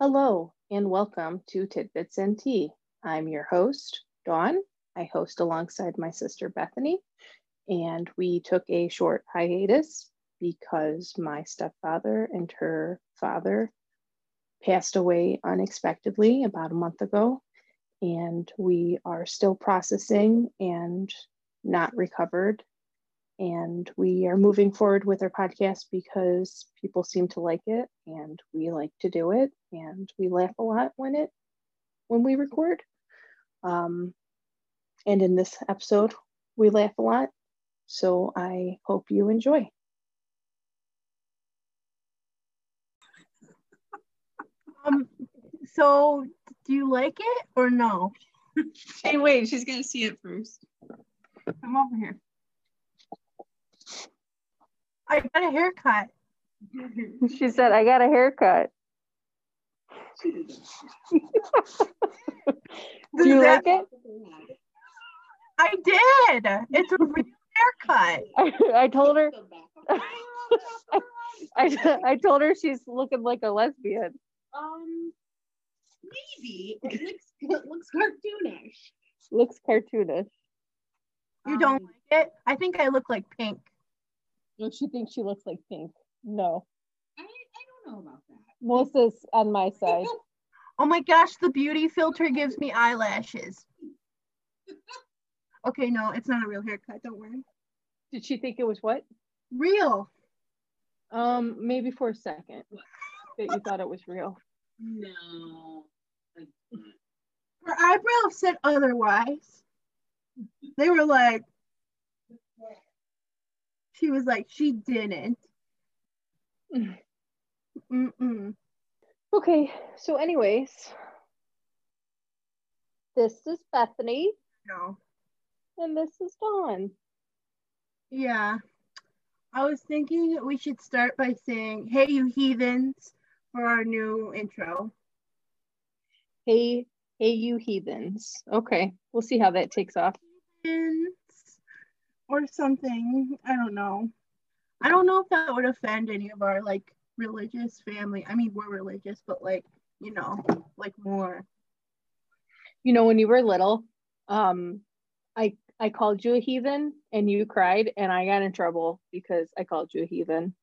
Hello, and welcome to Tidbits and Tea. I'm your host, Dawn. I host alongside my sister, Bethany, and we took a short hiatus because my stepfather and her father passed away unexpectedly about a month ago, and we are still processing and not recovered and we are moving forward with our podcast because people seem to like it and we like to do it and we laugh a lot when it when we record. Um, and in this episode we laugh a lot. So i hope you enjoy. Um so do you like it or no? Hey wait she's gonna see it first. Come over here I got a haircut. she said, I got a haircut. Do you that, like it? I did. It's a real haircut. I, I told her. I, I told her she's looking like a lesbian. Um, maybe it looks it looks cartoonish. Looks cartoonish. You don't um, like it? I think I look like pink. No, she think she looks like pink. No. I, I don't know about that. Melissa's on my side. oh my gosh, the beauty filter gives me eyelashes. okay, no, it's not a real haircut. Don't worry. Did she think it was what? Real. Um, maybe for a second that you thought it was real. No. Her eyebrows said otherwise. They were like, she was like, she didn't. Mm-mm. Okay, so anyways, this is Bethany. No. And this is Dawn. Yeah. I was thinking we should start by saying, hey, you heathens, for our new intro. Hey, hey, you heathens. Okay, we'll see how that takes off. Or something. I don't know. I don't know if that would offend any of our like religious family. I mean, we're religious, but like, you know, like more. You know, when you were little, um, I I called you a heathen and you cried and I got in trouble because I called you a heathen.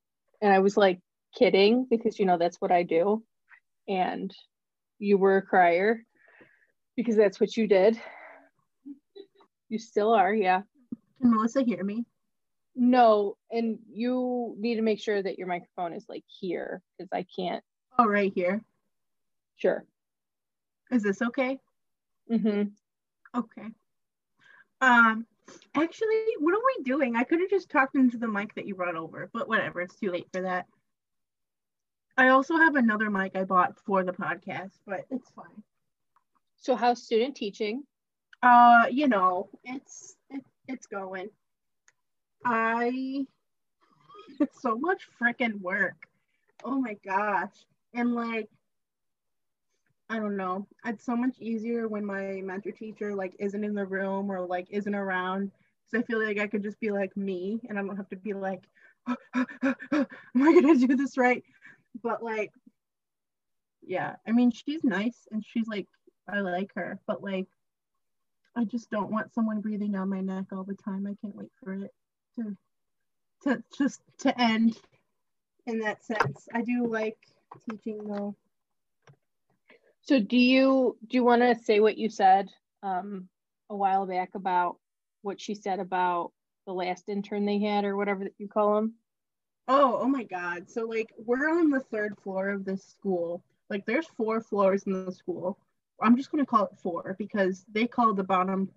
And I was like kidding because you know that's what I do. And you were a crier because that's what you did. You still are, yeah. Can Melissa hear me? No, and you need to make sure that your microphone is like here because I can't. Oh, right here. Sure. Is this okay? Mm-hmm. Okay. Um, actually, what are we doing? I could have just talked into the mic that you brought over, but whatever. It's too late for that. I also have another mic I bought for the podcast, but it's fine. So, how's student teaching? Uh, you know, it's it, it's going. I it's so much freaking work. Oh my gosh. And like I don't know. It's so much easier when my mentor teacher like isn't in the room or like isn't around. So I feel like I could just be like me and I don't have to be like, oh, oh, oh, am I gonna do this right? But like, yeah, I mean she's nice and she's like I like her, but like I just don't want someone breathing down my neck all the time. I can't wait for it to to just to end in that sense. I do like teaching though. So do you do you want to say what you said um, a while back about what she said about the last intern they had or whatever that you call them? Oh, oh my God. So like we're on the third floor of this school. Like there's four floors in the school. I'm just going to call it four because they call the bottom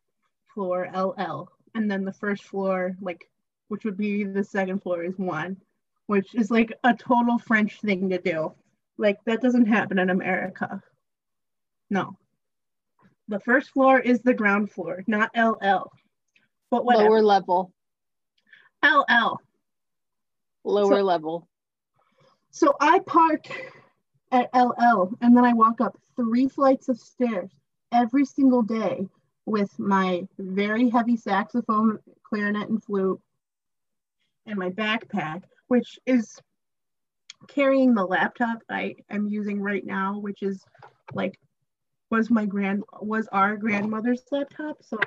floor LL. And then the first floor, like, which would be the second floor, is one, which is like a total French thing to do. Like, that doesn't happen in America. No. The first floor is the ground floor, not LL. But whatever. Lower level. LL. Lower so, level. So I park at LL and then I walk up three flights of stairs every single day with my very heavy saxophone, clarinet, and flute, and my backpack, which is carrying the laptop I am using right now, which is like was my grand was our grandmother's laptop. So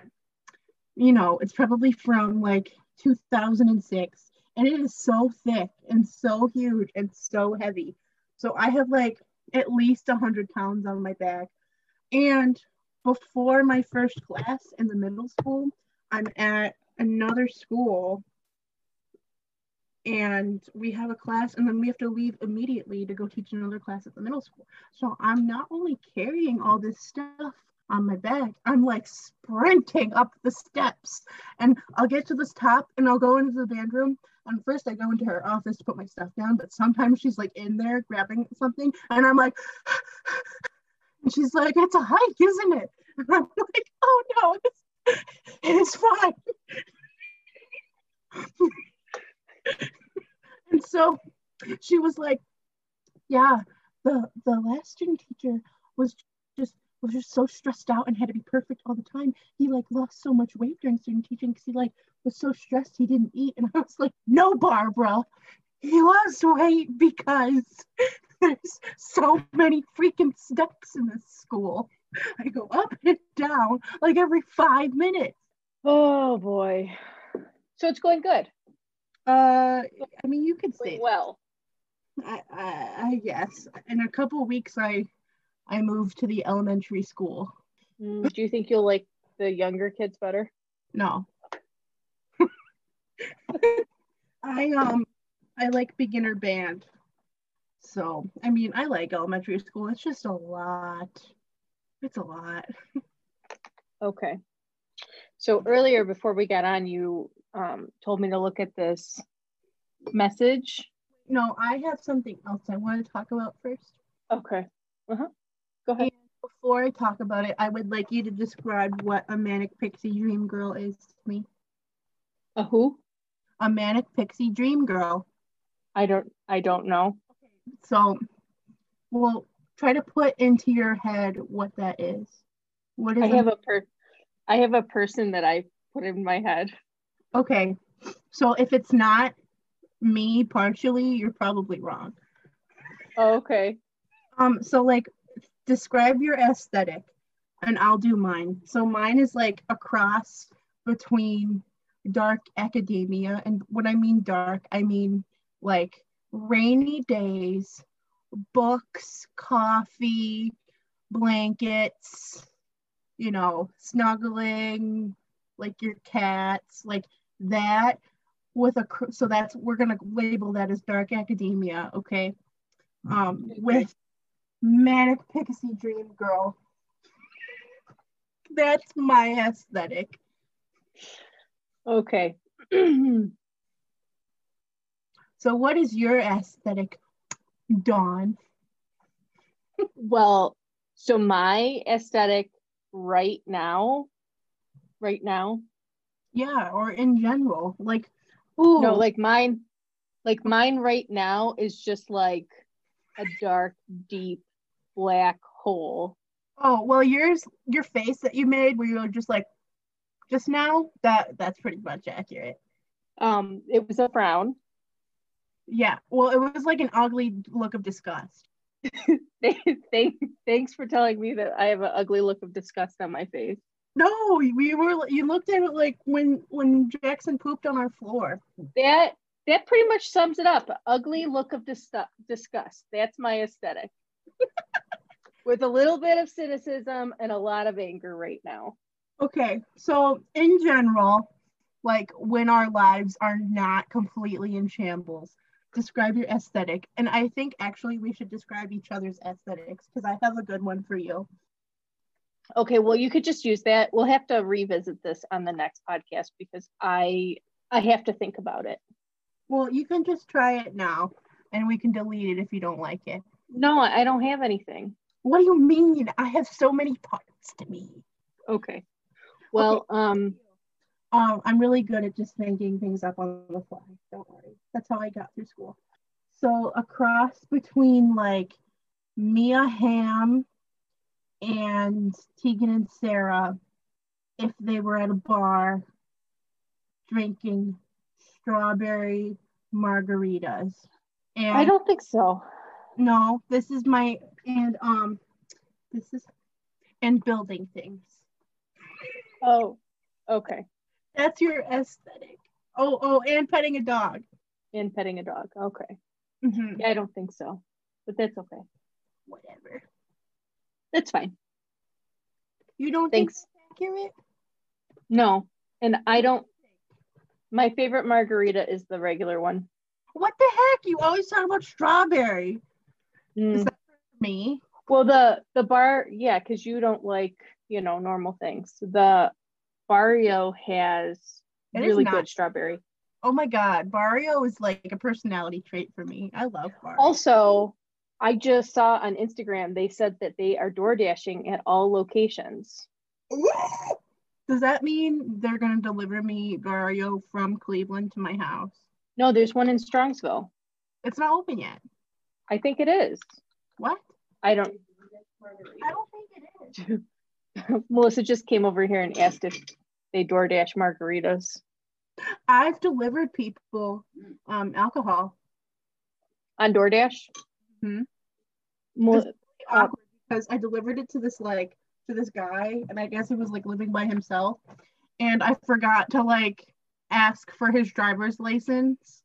you know, it's probably from like 2006 and it is so thick and so huge and so heavy. So I have like at least 100 pounds on my back. And before my first class in the middle school, I'm at another school and we have a class and then we have to leave immediately to go teach another class at the middle school. So I'm not only carrying all this stuff on my back, I'm like sprinting up the steps and I'll get to this top and I'll go into the band room. And first I go into her office to put my stuff down, but sometimes she's like in there grabbing something and I'm like, and she's like, it's a hike, isn't it? And I'm like, oh no, it's, it's fine. and so she was like, yeah, the the last student teacher was was just so stressed out and had to be perfect all the time. He like lost so much weight during student teaching because he like was so stressed he didn't eat. And I was like, no, Barbara, he lost weight because there's so many freaking steps in this school. I go up and down like every five minutes. Oh boy. So it's going good. Uh, I mean, you could say well. I, I, I guess in a couple weeks, I I moved to the elementary school. Mm, do you think you'll like the younger kids better? No. I um I like beginner band. So I mean I like elementary school. It's just a lot. It's a lot. Okay. So earlier before we got on, you um, told me to look at this message. No, I have something else I want to talk about first. Okay. Uh-huh. Go ahead. And before I talk about it, I would like you to describe what a manic pixie dream girl is to me. A who? A manic pixie dream girl. I don't I don't know. So, well, try to put into your head what that is. What is I a- have a per I have a person that I put in my head. Okay. So if it's not me partially, you're probably wrong. Oh, okay. Um, so like describe your aesthetic and I'll do mine. So mine is like a cross between dark academia and when I mean dark, I mean like rainy days, books, coffee, blankets, you know, snuggling, like your cats, like that with a so that's we're gonna label that as dark academia, okay? Um, with manic pixie dream girl. That's my aesthetic. Okay. So what is your aesthetic, Dawn? well, so my aesthetic right now, right now, Yeah, or in general, like, ooh, no, like mine, like mine right now is just like a dark, deep black hole. oh, well, yours, your face that you made, where you were just like, just now, that that's pretty much accurate. Um, it was a frown. Yeah, well, it was like an ugly look of disgust. Thank, thanks for telling me that I have an ugly look of disgust on my face. No, we were. You looked at it like when when Jackson pooped on our floor. That that pretty much sums it up. Ugly look of dis- disgust. That's my aesthetic. With a little bit of cynicism and a lot of anger right now. Okay, so in general, like when our lives are not completely in shambles, describe your aesthetic. And I think actually we should describe each other's aesthetics because I have a good one for you. Okay, well you could just use that. We'll have to revisit this on the next podcast because I I have to think about it. Well, you can just try it now and we can delete it if you don't like it. No, I don't have anything. What do you mean? I have so many parts to me. Okay. Well, um Um, I'm really good at just thinking things up on the fly. Don't worry. That's how I got through school. So a cross between like Mia Hamm and Tegan and Sarah if they were at a bar drinking strawberry margaritas And I don't think so. No, this is my and um this is and building things. Oh, okay. That's your aesthetic. Oh, oh, and petting a dog. And petting a dog. Okay. Mhm. Yeah, I don't think so, but that's okay. Whatever. That's fine. You don't Thanks. think accurate? No, and I don't. My favorite margarita is the regular one. What the heck? You always talk about strawberry. Mm. Is that for me? Well, the the bar, yeah, because you don't like you know normal things. The Barrio has It really not. good strawberry. Oh my god, Barrio is like a personality trait for me. I love Barrio. Also, I just saw on Instagram they said that they are door dashing at all locations. Does that mean they're gonna deliver me Barrio from Cleveland to my house? No, there's one in Strongsville. It's not open yet. I think it is. What? I don't. I don't think it is. Melissa just came over here and asked if they DoorDash margaritas I've delivered people um alcohol. on DoorDash. Mhm. Mel- It's awkward because I delivered it to this like to this guy, and I guess he was like living by himself, and I forgot to like ask for his driver's license,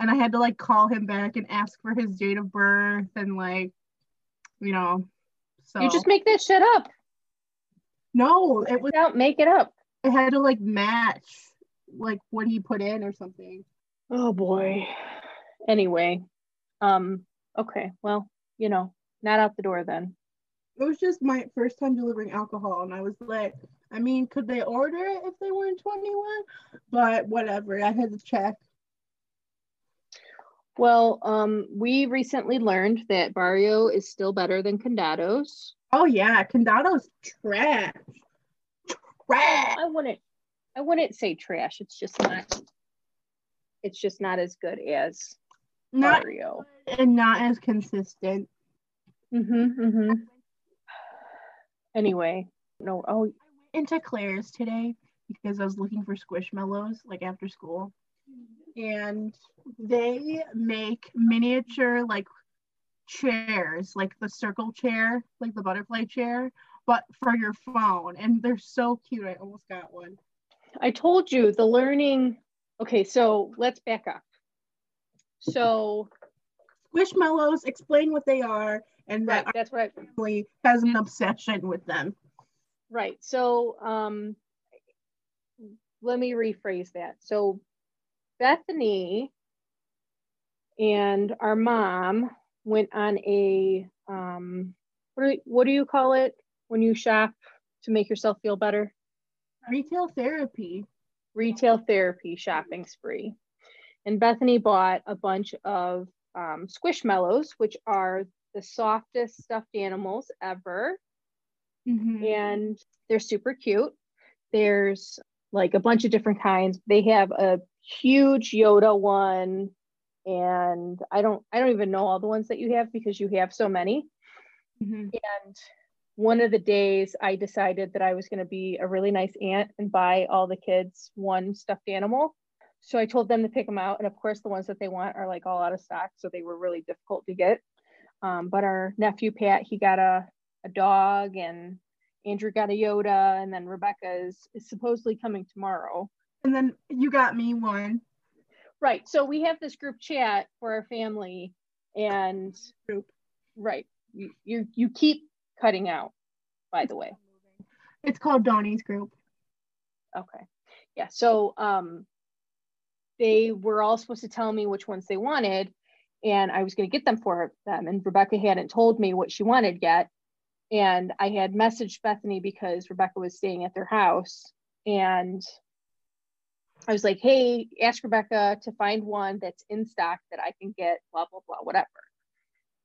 and I had to like call him back and ask for his date of birth and like, you know, so You just make that shit up. no, it was Don't make it up. it had to like match like what he put in or something. Oh boy. Anyway, um, okay, well, you know, not out the door then. It was just my first time delivering alcohol, and I was like, I mean, could they order it if they weren't 21? But whatever, I had to check. Well, um, we recently learned that Barrio is still better than Condados. Oh yeah, Condado's trash. Trash. I wouldn't I wouldn't say trash. It's just not it's just not as good as Not Barrio. and not as consistent. Mm-hmm. Mm-hmm. Anyway, no, oh Into Claire's today because I was looking for squishmallows like after school. And they make miniature like chairs, like the circle chair, like the butterfly chair, but for your phone. And they're so cute. I almost got one. I told you the learning. Okay, so let's back up. So Squishmallows, explain what they are, and that our that's what I, family has an obsession with them. right. So um let me rephrase that. So Bethany and our mom went on a um what do, what do you call it when you shop to make yourself feel better? Retail therapy. retail therapy shopping spree. And Bethany bought a bunch of um, squishmallows, which are the softest stuffed animals ever. Mhm. And they're super cute. There's like a bunch of different kinds. They have a huge Yoda one. And I don't I don't even know all the ones that you have because you have so many. Mhm. And one of the days I decided that I was going to be a really nice aunt and buy all the kids one stuffed animal. So I told them to pick them out. And of course, the ones that they want are like all out of stock. So they were really difficult to get. Um, but our nephew, Pat, he got a, a dog and Andrew got a Yoda. And then Rebecca is, is supposedly coming tomorrow. And then you got me one. Right. So we have this group chat for our family. And Group. right. You, you, you keep cutting out, by the way. It's called Dawny's group. Okay. Yeah. So um they were all supposed to tell me which ones they wanted and I was going to get them for them and Rebecca hadn't told me what she wanted yet and I had messaged Bethany because Rebecca was staying at their house and I was like, "Hey, ask Rebecca to find one that's in stock that I can get blah blah blah whatever."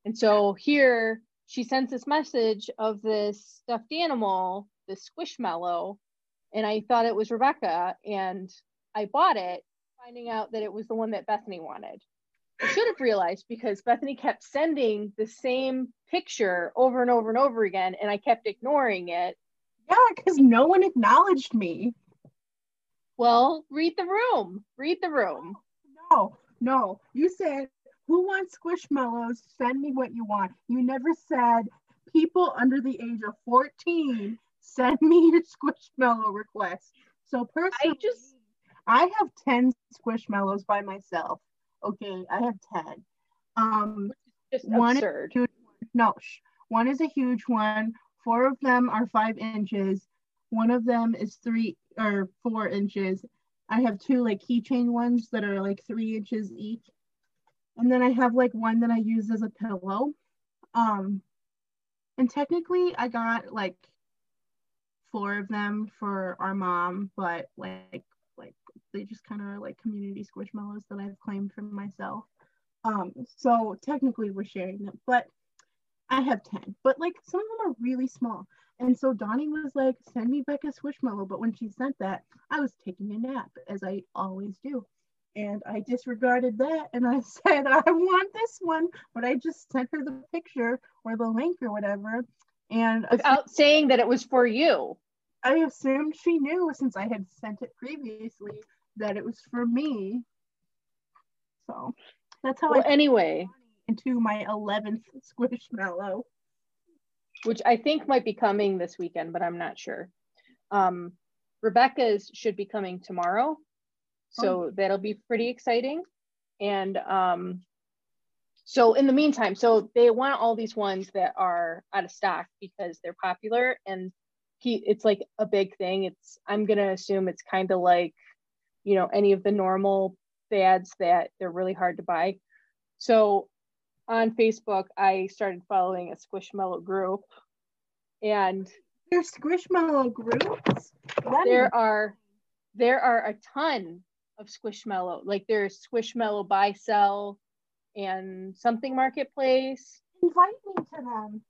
And so here she sends this message of this stuffed animal, this squishmallow, and I thought it was Rebecca, and I bought it, finding out that it was the one that Bethany wanted. I should have realized because Bethany kept sending the same picture over and over and over again, and I kept ignoring it. Yeah, because no one acknowledged me. Well, read the room. Read the room. No, no. You said, who wants squishmallows. Send me what you want. You never said people under the age of 14 send me your squishmallow request. So personally, I just I have 10 squishmallows by myself. Okay, I have 10. Um just One- absurd. no, sh- one is a huge one. Four of them are five inches. One of them is three or four inches. I have two like keychain ones that are like three inches each. And then I have like one that I use as a pillow. Um, and technically I got like four of them for our mom, but like like they just kind of are like community squishmallows that I've claimed for myself. Um, so technically we're sharing them, but I have 10, but like some of them are really small. And so Dawny was like, send me back a squishmallow. But when she sent that, I was taking a nap, as I always do. And I disregarded that and I said, I want this one. But I just sent her the picture or the link or whatever. And Without saying that it was for you. I assumed she knew since I had sent it previously that it was for me. So that's how Well, I anyway, into my 11th squishmallow. Which I think might be coming this weekend, but I'm not sure. Um, Rebecca's should be coming tomorrow. So that'll be pretty exciting. And um, so in the meantime, so they want all these ones that are out of stock because they're popular and he, it's like a big thing. It's, I'm going to assume it's kind of like, you know, any of the normal fads that they're really hard to buy. So on Facebook, I started following a Squishmallow group and There's squishmallow groups. There are there are a ton of squishmallow like there's squishmallow buy sell and something marketplace invite me to them.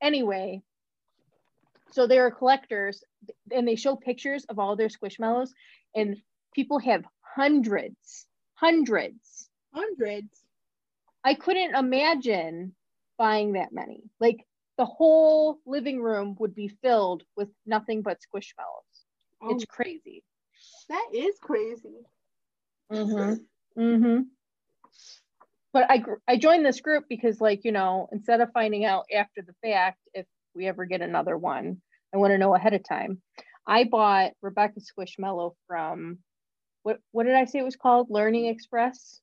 anyway so there are collectors and they show pictures of all their squishmallows and people have hundreds hundreds Hundreds. I couldn't imagine buying that many like the whole living room would be filled with nothing but squishmallows Oh, it's crazy that is crazy. Mm-hmm. Mm-hmm. But I I joined this group because like you know instead of finding out after the fact if we ever get another one, I want to know ahead of time. I bought Rebecca Squishmallow from what what did I say it was called? Learning Express,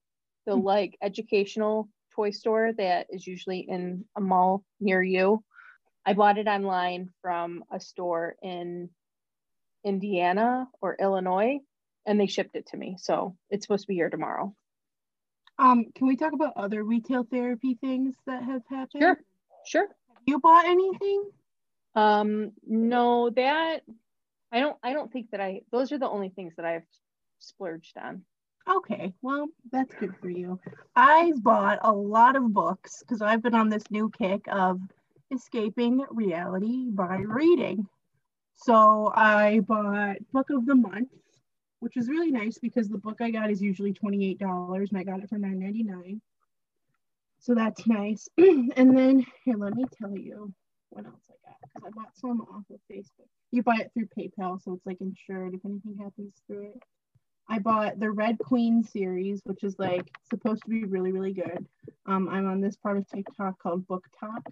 the Mhm. like educational toy store that is usually in a mall near you. I bought it online from a store in Indiana or Illinois and they shipped it to me. So it's supposed to be here tomorrow. Um, can we talk about other retail therapy things that have happened? Sure. Sure. You bought anything? Um, no, that I don't I don't think that I those are the only things that I've splurged on. Okay, well, that's good for you. I've bought a lot of books because I've been on this new kick of escaping reality by reading. So I bought Book of the Month, which is really nice because the book I got is usually $28 and I got it for $9.99. So that's nice. and then here, let me tell you what else I got because I bought some off of Facebook. You buy it through PayPal, so it's like insured if anything happens through it. I bought the Red Queen series, which is like supposed to be really, really good. Um, I'm on this part of TikTok called Book Talk.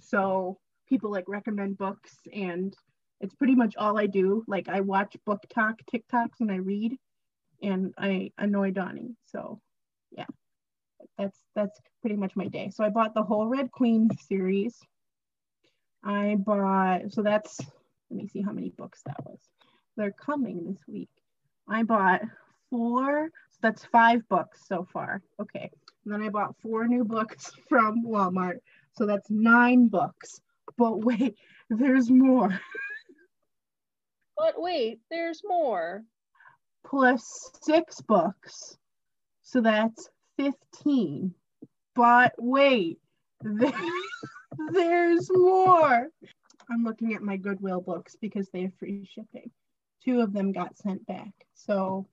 So people like recommend books, and it's pretty much all I do. Like I watch BookTok TikToks and I read, and I annoy Dawny. So yeah, that's that's pretty much my day. So I bought the whole Red Queen series. I bought so that's let me see how many books that was. They're coming this week. I bought four, so that's five books so far. Okay. And then I bought four new books from Walmart. So that's nine books. But wait, there's more. But wait, there's more. Plus six books. So that's 15. But wait, there, there's more. I'm looking at my Goodwill books because they have free shipping. Two of them got sent back. So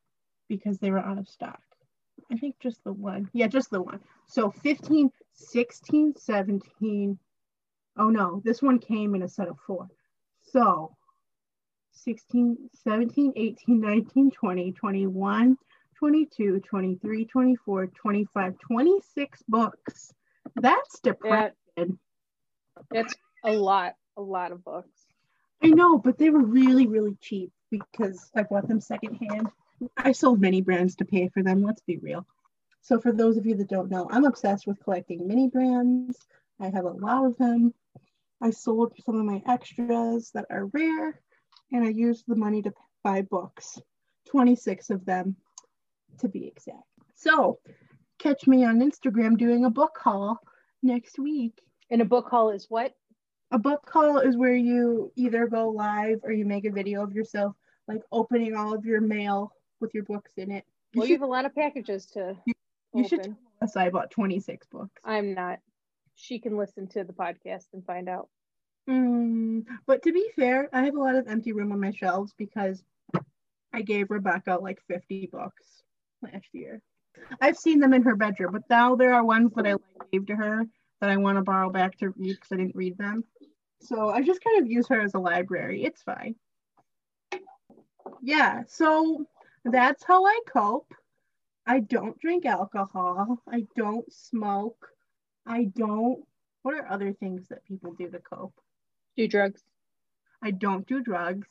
because they were out of stock. I think just the one. Yeah, just the one. So 15, 16, 17. Oh no, this one came in a set of four. So 16, 17, 18, 19, 20, 21, 22, 23, 24, 25, 26 books. That's depressing. That, that's a lot, a lot of books. I know, but they were really, really cheap because I bought them secondhand. I sold mini brands to pay for them, let's be real. So, for those of you that don't know, I'm obsessed with collecting mini brands. I have a lot of them. I sold some of my extras that are rare, and I used the money to buy books, 26 of them to be exact. So, catch me on Instagram doing a book haul next week. And a book haul is what? A book haul is where you either go live or you make a video of yourself, like opening all of your mail with your books in it. You well, you have a lot of packages to. You, you should tell us I bought 26 books. I'm not. She can listen to the podcast and find out. Mm, but to be fair, I have a lot of empty room on my shelves because I gave Rebecca like 50 books last year. I've seen them in her bedroom, but now there are ones that I gave to her that I want to borrow back to read because I didn't read them. So I just kind of use her as a library. It's fine. Yeah, so that's how I cope. I don't drink alcohol. I don't smoke. I don't. What are other things that people do to cope? Do drugs. I don't do drugs.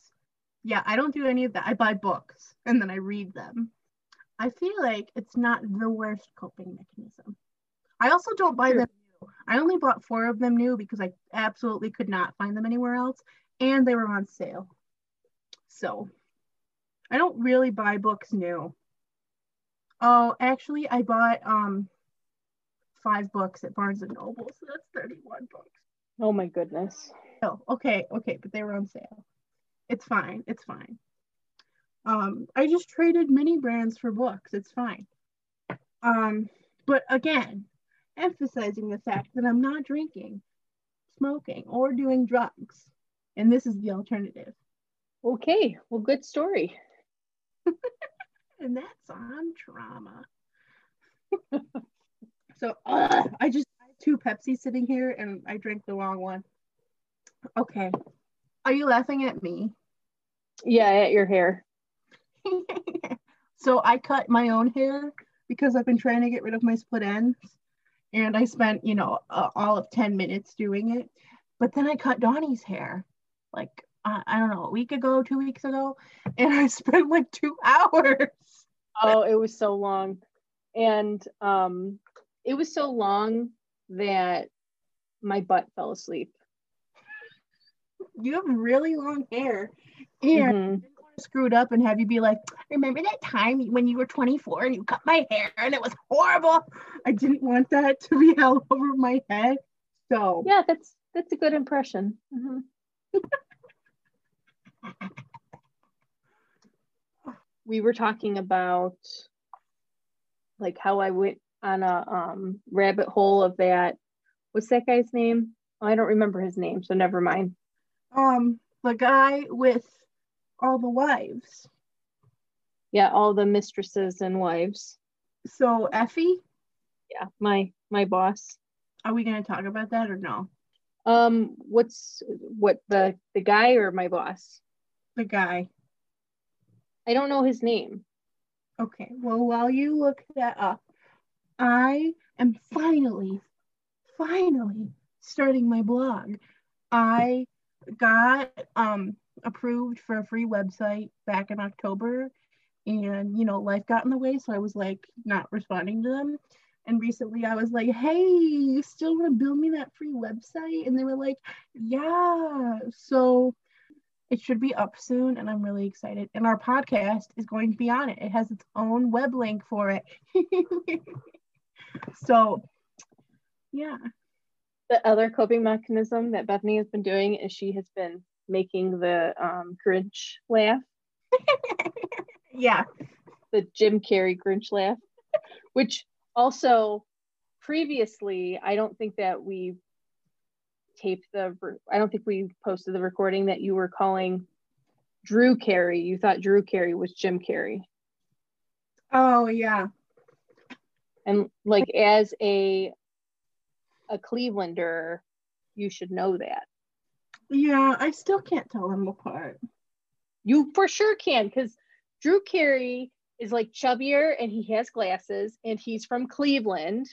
Yeah, I don't do any of that. I buy books and then I read them. I feel like it's not the worst coping mechanism. I also don't buy them new. I only bought four of them new because I absolutely could not find them anywhere else and they were on sale. So I don't really buy books new. Oh, actually I bought um five books at Barnes and Noble, so that's 31 books. Oh my goodness. Oh, okay, okay, but they were on sale. It's fine. It's fine. Um, I just traded mini brands for books. It's fine. Um, but again, emphasizing the fact that I'm not drinking, smoking, or doing drugs. And this is the alternative. Okay, well, good story. And that's on trauma. so uh, I just two Pepsi sitting here and I drank the wrong one. Okay. Are you laughing at me? Yeah, at your hair. so I cut my own hair because I've been trying to get rid of my split ends and I spent, you know, uh, all of 10 minutes doing it. But then I cut Dawny's hair like, I don't know, a week ago, two weeks ago, and I spent like two hours. Oh, it was so long. And um, it was so long that my butt fell asleep. You have really long hair. And mm-hmm screwed up and have you be like, remember that time when you were 24 and you cut my hair and it was horrible? I didn't want that to be all over my head. So yeah, that's that's a good impression. Mm-hmm. we were talking about like how I went on a um, rabbit hole of that. What's that guy's name? Oh, I don't remember his name, so never mind. Um, the guy with all the wives. Yeah, all the mistresses and wives. So Effie? Yeah, my my boss. Are we gonna talk about that or no? Um, what's what the the guy or my boss? The guy. I don't know his name. Okay, well, while you look that up, I am finally, finally starting my blog. I got um approved for a free website back in October and you know life got in the way so I was like not responding to them and recently I was like hey you still want to build me that free website and they were like yeah so it should be up soon and I'm really excited and our podcast is going to be on it it has its own web link for it so yeah the other coping mechanism that Bethany has been doing is she has been making the um, Grinch laugh. yeah. The Jim Carrey Grinch laugh, which also previously, I don't think that we taped the, I don't think we posted the recording that you were calling Drew Carey. You thought Drew Carey was Jim Carrey. Oh, yeah. And like as a a Clevelander, you should know that. Yeah, I still can't tell them apart. You for sure can, because Drew Carey is like chubbier and he has glasses and he's from Cleveland.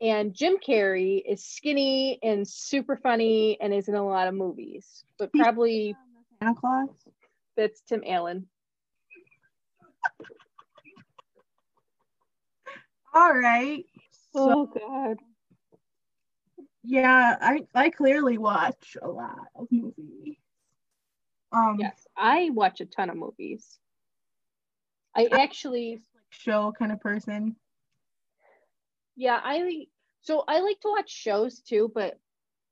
And Jim Carrey is skinny and super funny and is in a lot of movies, but probably Santa Claus. that's Tim Allen. All right. So Oh God. yeah, I I clearly watch a lot of movies. Um, Yes, I watch a ton of movies. I actually, show kind of person. Yeah, I so I like to watch shows too, but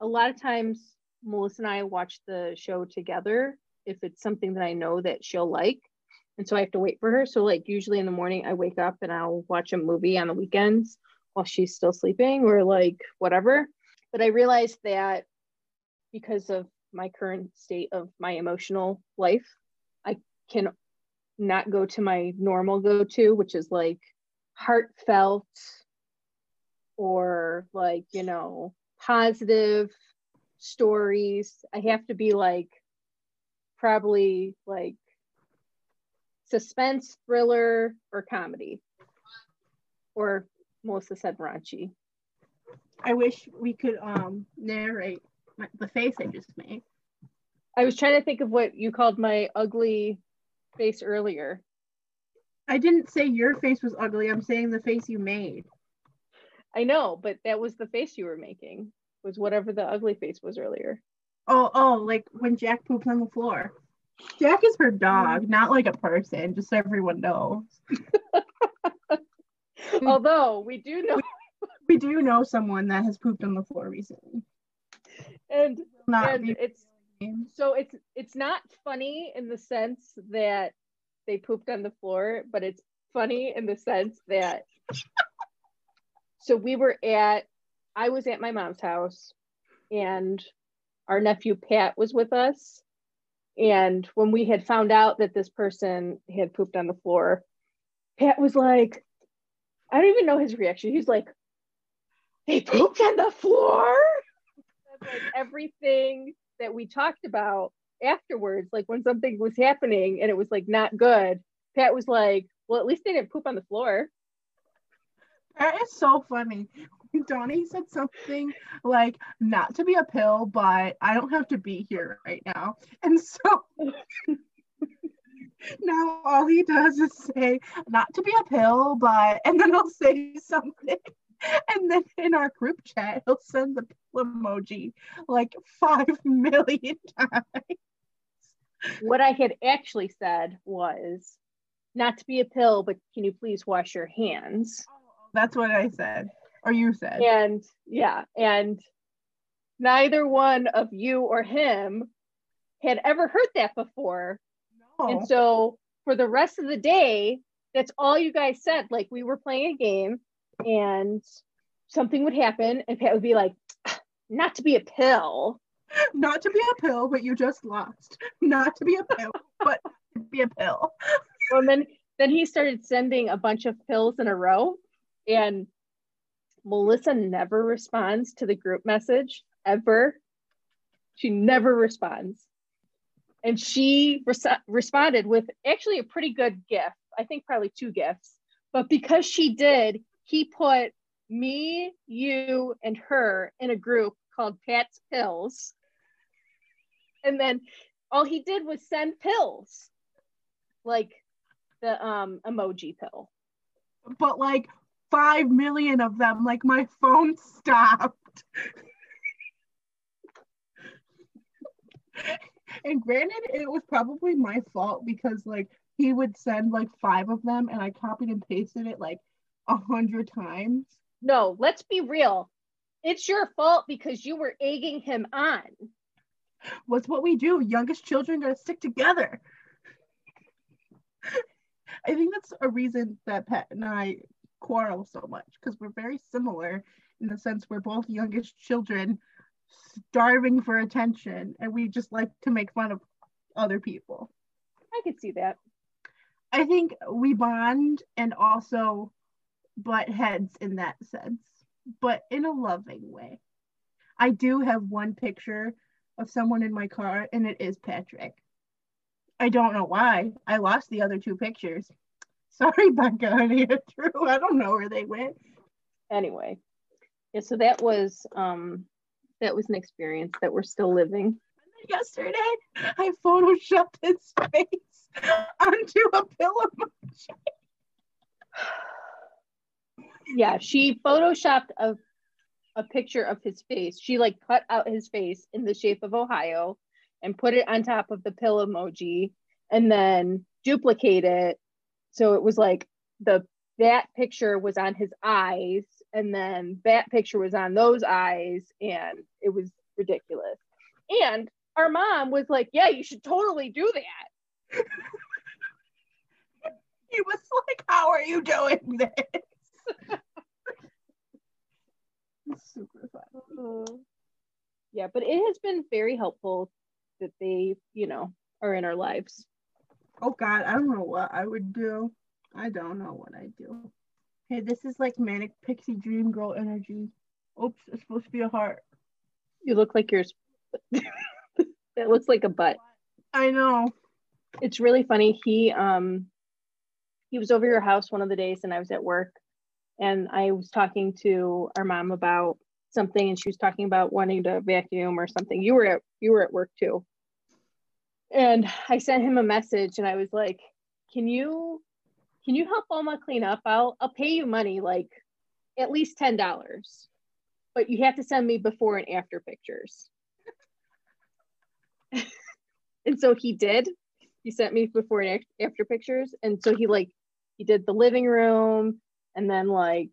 a lot of times Melissa and I watch the show together if it's something that I know that she'll like. And so I have to wait for her. So like usually in the morning I wake up and I'll watch a movie on the weekends while she's still sleeping or like whatever. But I realized that because of my current state of my emotional life, I can not go to my normal go to, which is like heartfelt or like, you know, positive stories. I have to be like probably like suspense, thriller, or comedy. Or Melissa said raunchy. I wish we could um narrate my, the face I just made. I was trying to think of what you called my ugly face earlier. I didn't say your face was ugly. I'm saying the face you made. I know, but that was the face you were making, was whatever the ugly face was earlier. Oh, oh, like when Jack poops on the floor. Jack is her dog, mm. not like a person, just so everyone knows. Although we do know, We do know someone that has pooped on the floor recently. and, Not and it's so it's it's not funny in the sense that they pooped on the floor, but it's funny in the sense that so we were at I was at my mom's house and our nephew Pat was with us. And when we had found out that this person had pooped on the floor, Pat was like, I don't even know his reaction. He's like, they pooped on the floor. Like everything that we talked about afterwards, like when something was happening and it was like not good, Pat was like, Well, at least they didn't poop on the floor. That is so funny. Dawny said something like, not to be a pill, but I don't have to be here right now. And so now all he does is say, not to be a pill, but, and then he'll say something. And then in our group chat, he'll send the pill emoji like five million times. What I had actually said was not to be a pill, but can you please wash your hands? That's what I said, or you said. And yeah, and neither one of you or him had ever heard that before. No. And so for the rest of the day, that's all you guys said. Like we were playing a game and something would happen, and Pat would be like, ah, not to be a pill. not to be a pill, but you just lost. Not to be a pill, but be a pill. And then then he started sending a bunch of pills in a row. And Melissa never responds to the group message ever. She never responds. And she res- responded with actually a pretty good gift. I think probably two gifts. But because she did, he put me, you, and her in a group called Pat's Pills. And then all he did was send pills, like the um, emoji pill. But like five million of them, like my phone stopped. and granted, it was probably my fault because like he would send like five of them and I copied and pasted it like a hundred times. No, let's be real. It's your fault because you were egging him on. What's what we do? Youngest children gotta stick together. I think that's a reason that Pat and I quarrel so much because we're very similar in the sense we're both youngest children starving for attention and we just like to make fun of other people. I could see that. I think we bond and also butt heads in that sense, but in a loving way. I do have one picture of someone in my car, and it is Patrick. I don't know why. I lost the other two pictures. Sorry, Becca and Andrew. I don't know where they went. Anyway, yeah, so that was um that was an experience that we're still living. Yesterday, I photoshopped his face onto a pillow. Yeah, she photoshopped a a picture of his face. She like cut out his face in the shape of Ohio and put it on top of the pill emoji and then duplicate it so it was like the that picture was on his eyes and then that picture was on those eyes and it was ridiculous. And our mom was like yeah you should totally do that. He was like how are you doing this? Super fun uh, yeah but it has been very helpful that they you know are in our lives oh god i don't know what i would do I don't know what I do. Hey, this is like manic pixie dream girl energy. Oops, it's supposed to be a heart. You look like yours. that looks like a butt. I know. It's really funny. He um he was over your house one of the days and I was at work and I was talking to our mom about something and she was talking about wanting to vacuum or something. You were at you were at work too. And I sent him a message and I was like, "Can you can you help Oma clean up? I'll I'll pay you money, like at least ten dollars, but you have to send me before and after pictures. and so he did. He sent me before and after pictures, and so he like he did the living room and then like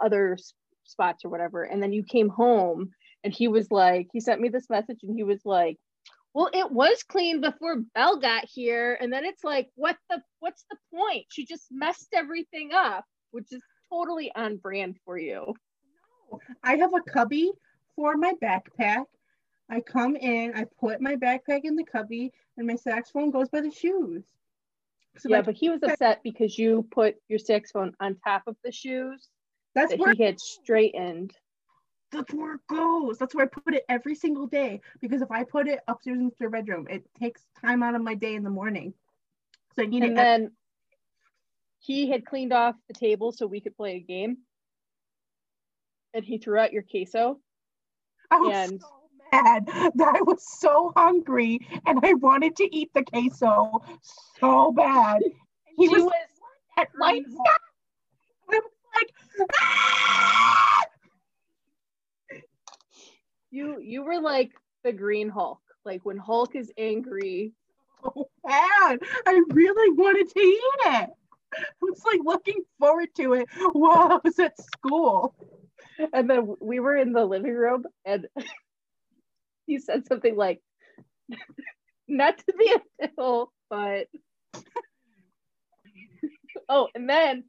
other spots or whatever. And then you came home and he was like, he sent me this message and he was like, well it was clean before belle got here and then it's like what the what's the point? She just messed everything up which is totally on brand for you. I have a cubby for my backpack. I come in i put my backpack in the cubby and my saxophone goes by the shoes. So yeah but he was upset because you put your saxophone on top of the shoes that's that he had straightened that's where it goes. That's where I put it every single day. Because if I put it upstairs in the bedroom, it takes time out of my day in the morning. So I need and it. then he had cleaned off the table so we could play a game. And he threw out your queso. I was and so mad that I was so hungry and I wanted to eat the queso so bad. He was, was at my green side. I was like, "Ah!" You you were like the green Hulk. Like when Hulk is angry, oh, so bad. I really wanted to eat it. I was like looking forward to it while I was at school. and then we were in the living room and he said something like not to be a pill but oh and then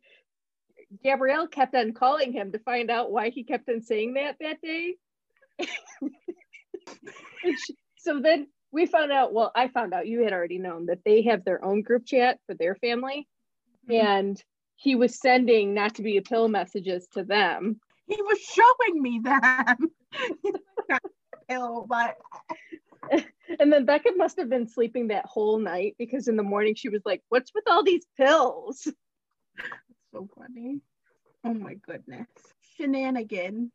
gabrielle kept on calling him to find out why he kept on saying that that day she- so then we found out well i found out you had already known that they have their own group chat for their family mm-hmm. and he was sending not to be a pill messages to them He was showing me them. He's like, "Not a pill, but And then Becca must have been sleeping that whole night because in the morning she was like, What's with all these pills? so funny. Oh my goodness. Shenanigans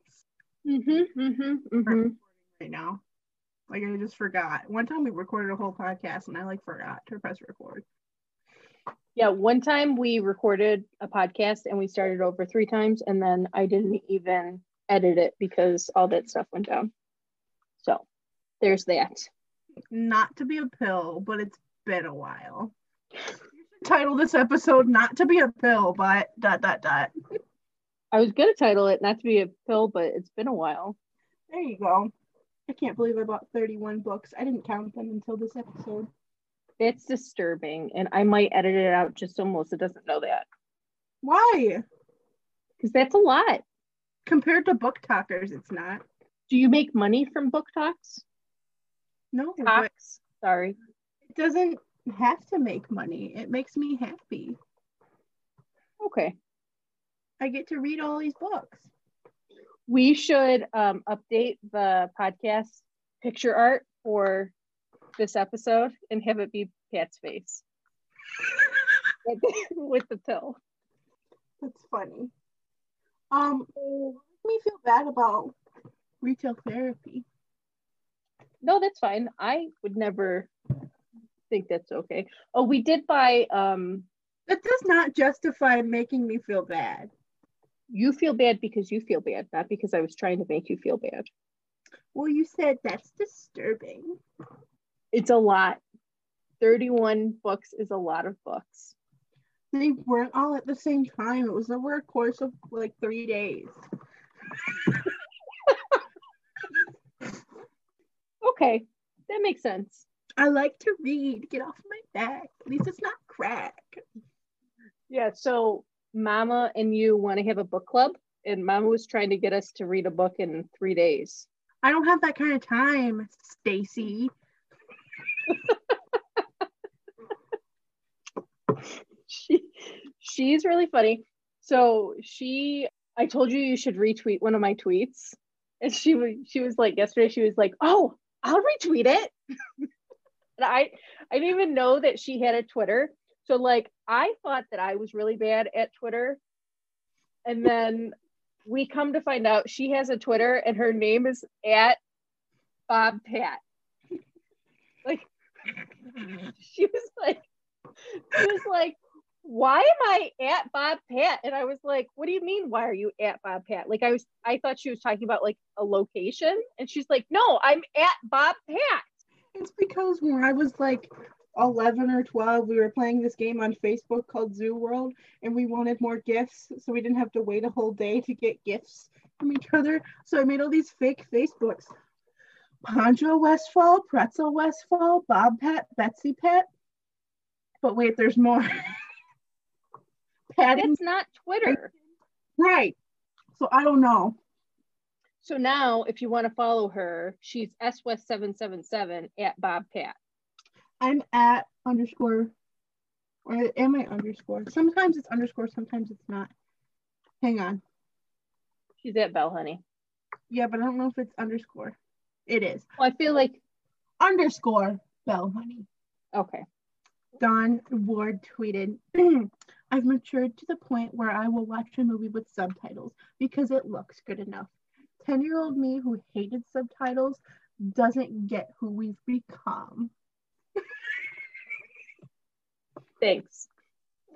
Mm-hmm, mm-hmm, mm-hmm. right now. Like I just forgot. One time we recorded a whole podcast and I like forgot to press record. Yeah, one time we recorded a podcast and we started over three times, and then I didn't even edit it because all that stuff went down. So there's that. Not to be a pill, but it's been a while. Title this episode not to be a pill, but dot dot dot. I was gonna title it not to be a pill, but it's been a while. There you go. I can't believe I bought 31 books. I didn't count them until this episode. It's disturbing, and I might edit it out just so Melissa doesn't know that Why? because that's a lot. Compared to BookTokers, it's not. Do you make money from book talks? No, Talks. Sorry. it doesn't have to make money. It makes me happy. Okay. I get to read all these books. We should um, update the podcast picture art for this episode and have it be Pat's face. with the, with the pill. That's funny. Um, make me feel bad about retail therapy. No, that's fine. I would never think that's okay. Oh, we did buy um That does not justify making me feel bad. You feel bad because you feel bad, not because I was trying to make you feel bad. Well, you said that's disturbing. It's a lot. 31 books is a lot of books. They weren't all at the same time. It was over a course of like three days. Okay, that makes sense. I like to read. Get off my back. At least it's not crack. Yeah, so Mama and you want to have a book club, and Mama was trying to get us to read a book in three days. I don't have that kind of time, Stacy. She she's really funny. So she I told you you should retweet one of my tweets. And she was she was like yesterday, she was like, Oh, I'll retweet it. and I I didn't even know that she had a Twitter. So like I thought that I was really bad at Twitter. And then we come to find out she has a Twitter and her name is at Bob Pat. Like she was like she was like why am I at Bob Pat? And I was like, what do you mean? Why are you at Bob Pat? Like I was, I thought she was talking about like a location. And she's like, no, I'm at Bob Pat. It's because when I was like 11 or 12, we were playing this game on Facebook called Zoo World, and we wanted more gifts, so we didn't have to wait a whole day to get gifts from each other. So I made all these fake Facebooks. Poncho Westfall, Pretzel Westfall, Bob Pat, Betsy Pat. But wait, there's more. Patty, That's not Twitter. right. So I don't know. So now if you want to follow her, she's SWest777 at Bob Pat. I'm at underscore, or am I underscore? Sometimes it's underscore, sometimes it's not. Hang on. She's at Bell Honey. Yeah, but I don't know if it's underscore. It is Well, I feel like, underscore Bell Honey. okay. Dawn Ward tweeted, I've matured to the point where I will watch a movie with subtitles because it looks good enough. 10 year old me who hated subtitles doesn't get who we've become. Thanks.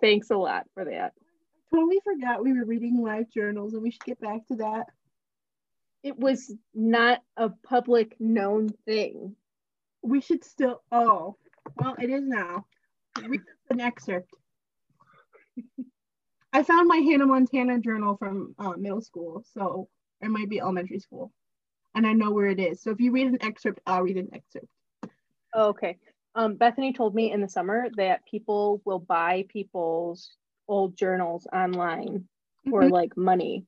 Thanks a lot for that. Totally forgot we were reading live journals and we should get back to that. It was not a public known thing. We should still, oh, well, it is now. Read an excerpt. I found my Hannah Montana journal from uh, middle school, so it might be elementary school. And I know where it is. So if you read an excerpt, I'll read an excerpt. Okay. Um, Bethany told me in the summer that people will buy people's old journals online for Mhm. like money.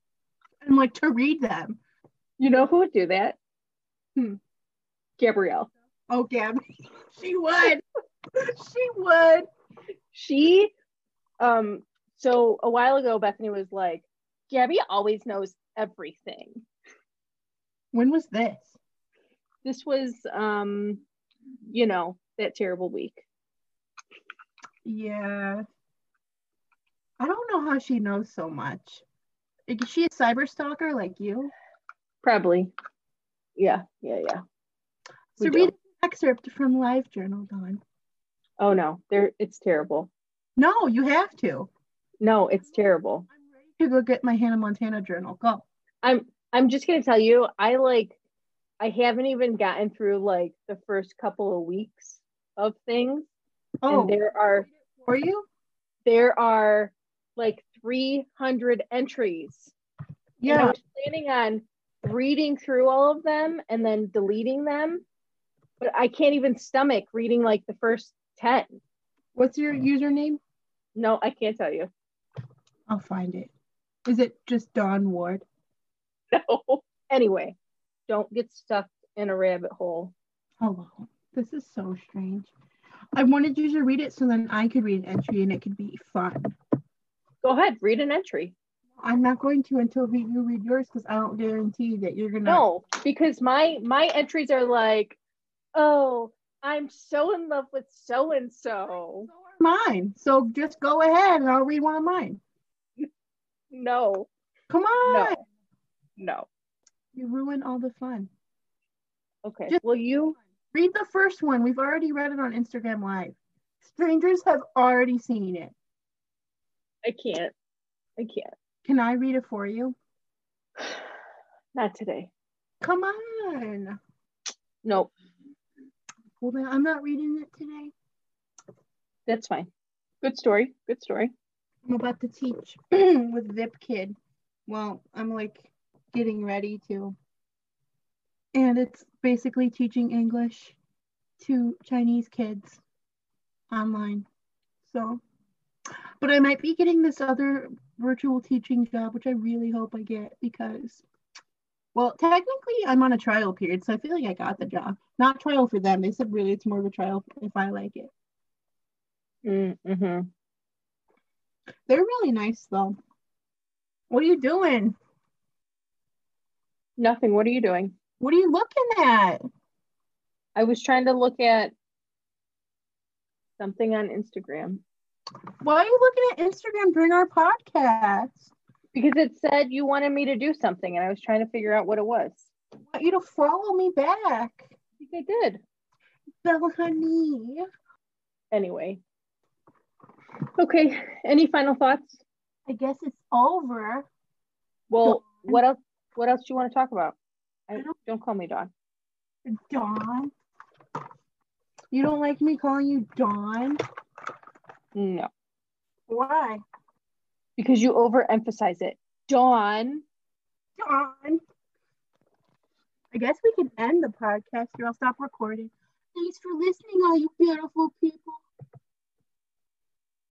And like to read them. You know who would do that? Hmm. Gabrielle. Oh, Gabby. she would. she would. She, um, so a while ago, Bethany was like, Gabby always knows everything. When was this? This was, um, you know, that terrible week. Yeah. I don't know how she knows so much. Is she a cyber stalker like you? Probably. Yeah, yeah, yeah. So read an excerpt from Live Journal, Dawn. Oh no, there it's terrible. No, you have to. No, it's terrible. I'm ready to go get my Hannah Montana journal. Go. I'm I'm just gonna tell you, I like I haven't even gotten through like the first couple of weeks of things. Oh, And there are for you? there are like 300 entries. And I Yeah. was planning on reading through all of them and then deleting them, but I can't even stomach reading like the first 10. What's your username? No, I can't tell you. I'll find it. Is it just Dawn Ward? No. Anyway, don't get stuck in a rabbit hole. Oh, Hello. This is so strange. I wanted you to read it so then I could read an entry and it could be fun. Go ahead, read an entry. I'm not going to until we, you read yours because I don't guarantee that you're gonna. No, because my my entries are like, oh, I'm so in love with so and so. So mine. So just go ahead and I'll read one of mine. No, Come on. no, no. You ruin all the fun. Okay. Just- Will you? Read the first one. We've already read it on Instagram Live. Strangers have already seen it. I can't. I can't. Can I read it for you? Not today. Come on. Nope. Hold on. I'm not reading it today. That's fine. Good story. Good story. I'm about to teach with VIPKid. Well, I'm like getting ready to. And it's basically teaching English to Chinese kids online. So, but I might be getting this other virtual teaching job, which I really hope I get because, well, technically I'm on a trial period. So I feel like I got the job. Not trial for them. They said really it's more of a trial if I like it. Mm-hmm. They're really nice though. What are you doing? Nothing. What are you doing? What are you looking at? I was trying to look at something on Instagram Why are you looking at Instagram during our podcast? because it said you wanted me to do something, and I was trying to figure out what it was. I want you to follow me back. I think I did. Bella honey. Anyway. Okay. Any final thoughts? I guess it's over. Well, what else? What else do you want to talk about? I, don't call me Dawn. Dawn. You don't like me calling you Dawn? No, Why? because you overemphasize it. Dawn. Dawn. I guess we can end the podcast or I'll stop recording. Thanks for listening, all you beautiful people.